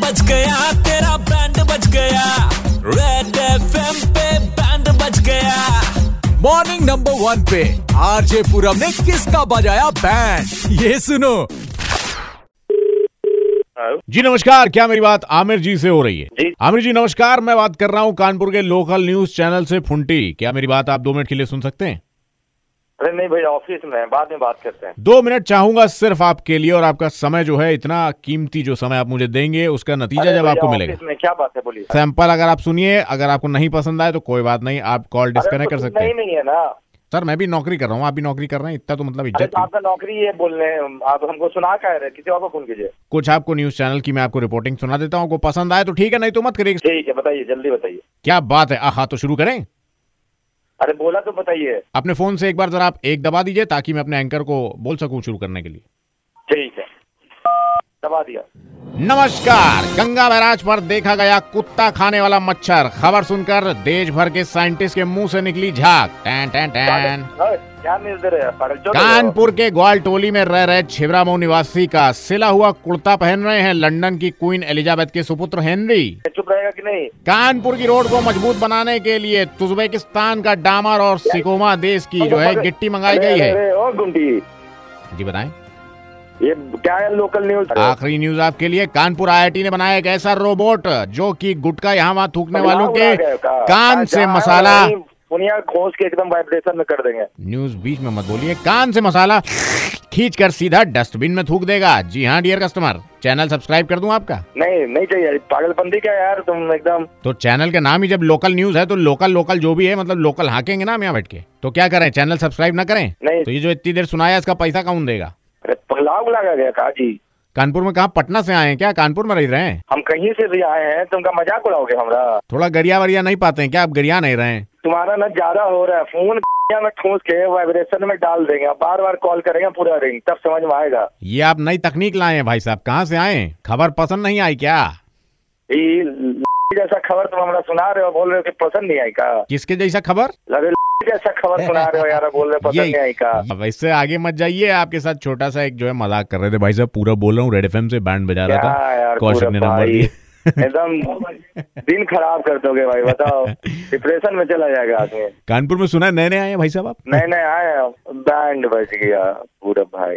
बज गया तेरा बैंड बज गया। रेड एफएम पे बैंड बज गया। मॉर्निंग नंबर वन पे आरजे पूरम ने किसका बजाया बैंड ये सुनो। हेलो जी नमस्कार क्या मेरी बात आमिर जी से हो रही है? जी। आमिर जी नमस्कार मैं बात कर रहा हूँ कानपुर के लोकल न्यूज़ चैनल से फुंटी। क्या मेरी बात आप दो मिनट के लिए सुन सकते हैं? अरे नहीं भैया ऑफ़िस में है बाद में बात करते हैं। दो मिनट चाहूँगा सिर्फ़ आपके लिए और आपका समय जो है इतना कीमती जो समय आप मुझे देंगे उसका नतीजा जब आपको मिलेगा। में क्या बात है बोलिए। सैंपल अगर आप सुनिए अगर आपको नहीं पसंद आए तो कोई बात नहीं आप कॉल डिस्कनेक्ट कर सकते हैं। नहीं है ना। सर मैं भी नौकरी कर रहा हूँ आप भी नौकरी कर रहे हैं इतना तो मतलब इज़्ज़त तो आपका नौकरी ये बोल रहे हैं आप हमको सुना कह रहे किसी और को फ़ोन कीजिए। कुछ आपको न्यूज़ चैनल की मैं आपको रिपोर्टिंग सुना देता हूँ आपको पसंद आए तो ठीक है नहीं तो मत करिए। ठीक है बताइए जल्दी बताइए। क्या बात है आहा तो शुरू करें। अरे बोला तो बताइए। अपने फ़ोन से एक बार जरा आप एक दबा दीजिए ताकि मैं अपने एंकर को बोल सकूँ शुरू करने के लिए। ठीक है। दबा दिया। नमस्कार। गंगा बैराज पर देखा गया कुत्ता खाने वाला मच्छर। खबर सुनकर देश भर के साइंटिस्ट के मुँह से निकली झाक टैन टैन टैन? कानपुर के ग्वाल टोली में रह रहे छिबरामऊ निवासी का सिला हुआ कुर्ता पहन रहे हैं लंदन की क्वीन एलिजाबेथ के सुपुत्र हेनरी। चुप रहेगा कि नहीं? कानपुर की रोड को मज़बूत बनाने के लिए तुजबेकिस्तान का डामर और सिकोमा देश की जो है गिट्टी मंगाई गई है। जी बताएँ। ये क्या है लोकल न्यूज़ आखिरी न्यूज़ आपके लिए कानपुर आईआईटी ने बनाया एक ऐसा रोबोट जो कि गुटखा यहाँ वहाँ थूकने वालों के कान से मसाला। पुनिया खोस के एकदम वाइब्रेशन में कर देंगे। न्यूज़ बीच में मत बोलिए कान से मसाला खींच कर सीधा डस्टबिन में थूक देगा। जी हाँ डियर कस्टमर चैनल सब्सक्राइब कर दूँ आपका? नहीं नहीं चाहिए। पागलपंदी क्या यार तुम एकदम? तो चैनल का नाम ही जब लोकल न्यूज़ है तो लोकल लोकल जो भी है मतलब लोकल हाकेंगे ना हम यहाँ बैठ के। तो क्या करें? चैनल सब्सक्राइब ना करें? नहीं। तो ये जो इतनी देर सुनाया इसका पैसा कौन देगा? पगला उगला गया कहा? जी। कानपुर में कहा? पटना से आए हैं क्या? कानपुर में रह रहे हैं? हम कहीं से भी आए हैं तुमका मज़ाक उड़ाओगे हमारा? थोड़ा गरिया वरिया नहीं पाते हैं क्या? आप गरिया नहीं रहे हैं? तुम्हारा ना ज़्यादा हो रहा है। फ़ोन में ठूस के वाइब्रेशन में डाल देंगे। बार बार कॉल करेंगे पूरा रिंग तब समझ में आएगा। ये आप नई तकनीक लाए हैं भाई साहब। कहाँ से आए खबर पसंद नहीं आई क्या? जैसा खबर तुम हमारा सुना रहे हो बोल रहे हो कि पसंद नहीं आई का? किसके जैसा खबर? लगे खबर सुना रहे हो यार बोल रहे हो नहीं आई का वैसे आगे मत जाइए आपके साथ छोटा सा एक जो है मज़ाक कर रहे थे भाई साहब पूरा बोल रहा हूँ रेड एफएम से बैंड बजा रहा था। कौशिक ने नंबर दिया। एकदम दिन खराब कर दोगे भाई बताओ। डिप्रेशन में चला जाएगा आदमी। कानपुर में सुना नए नए आए भाई साहब आप? नए नए आए बैंड बज गया पूरा भाई।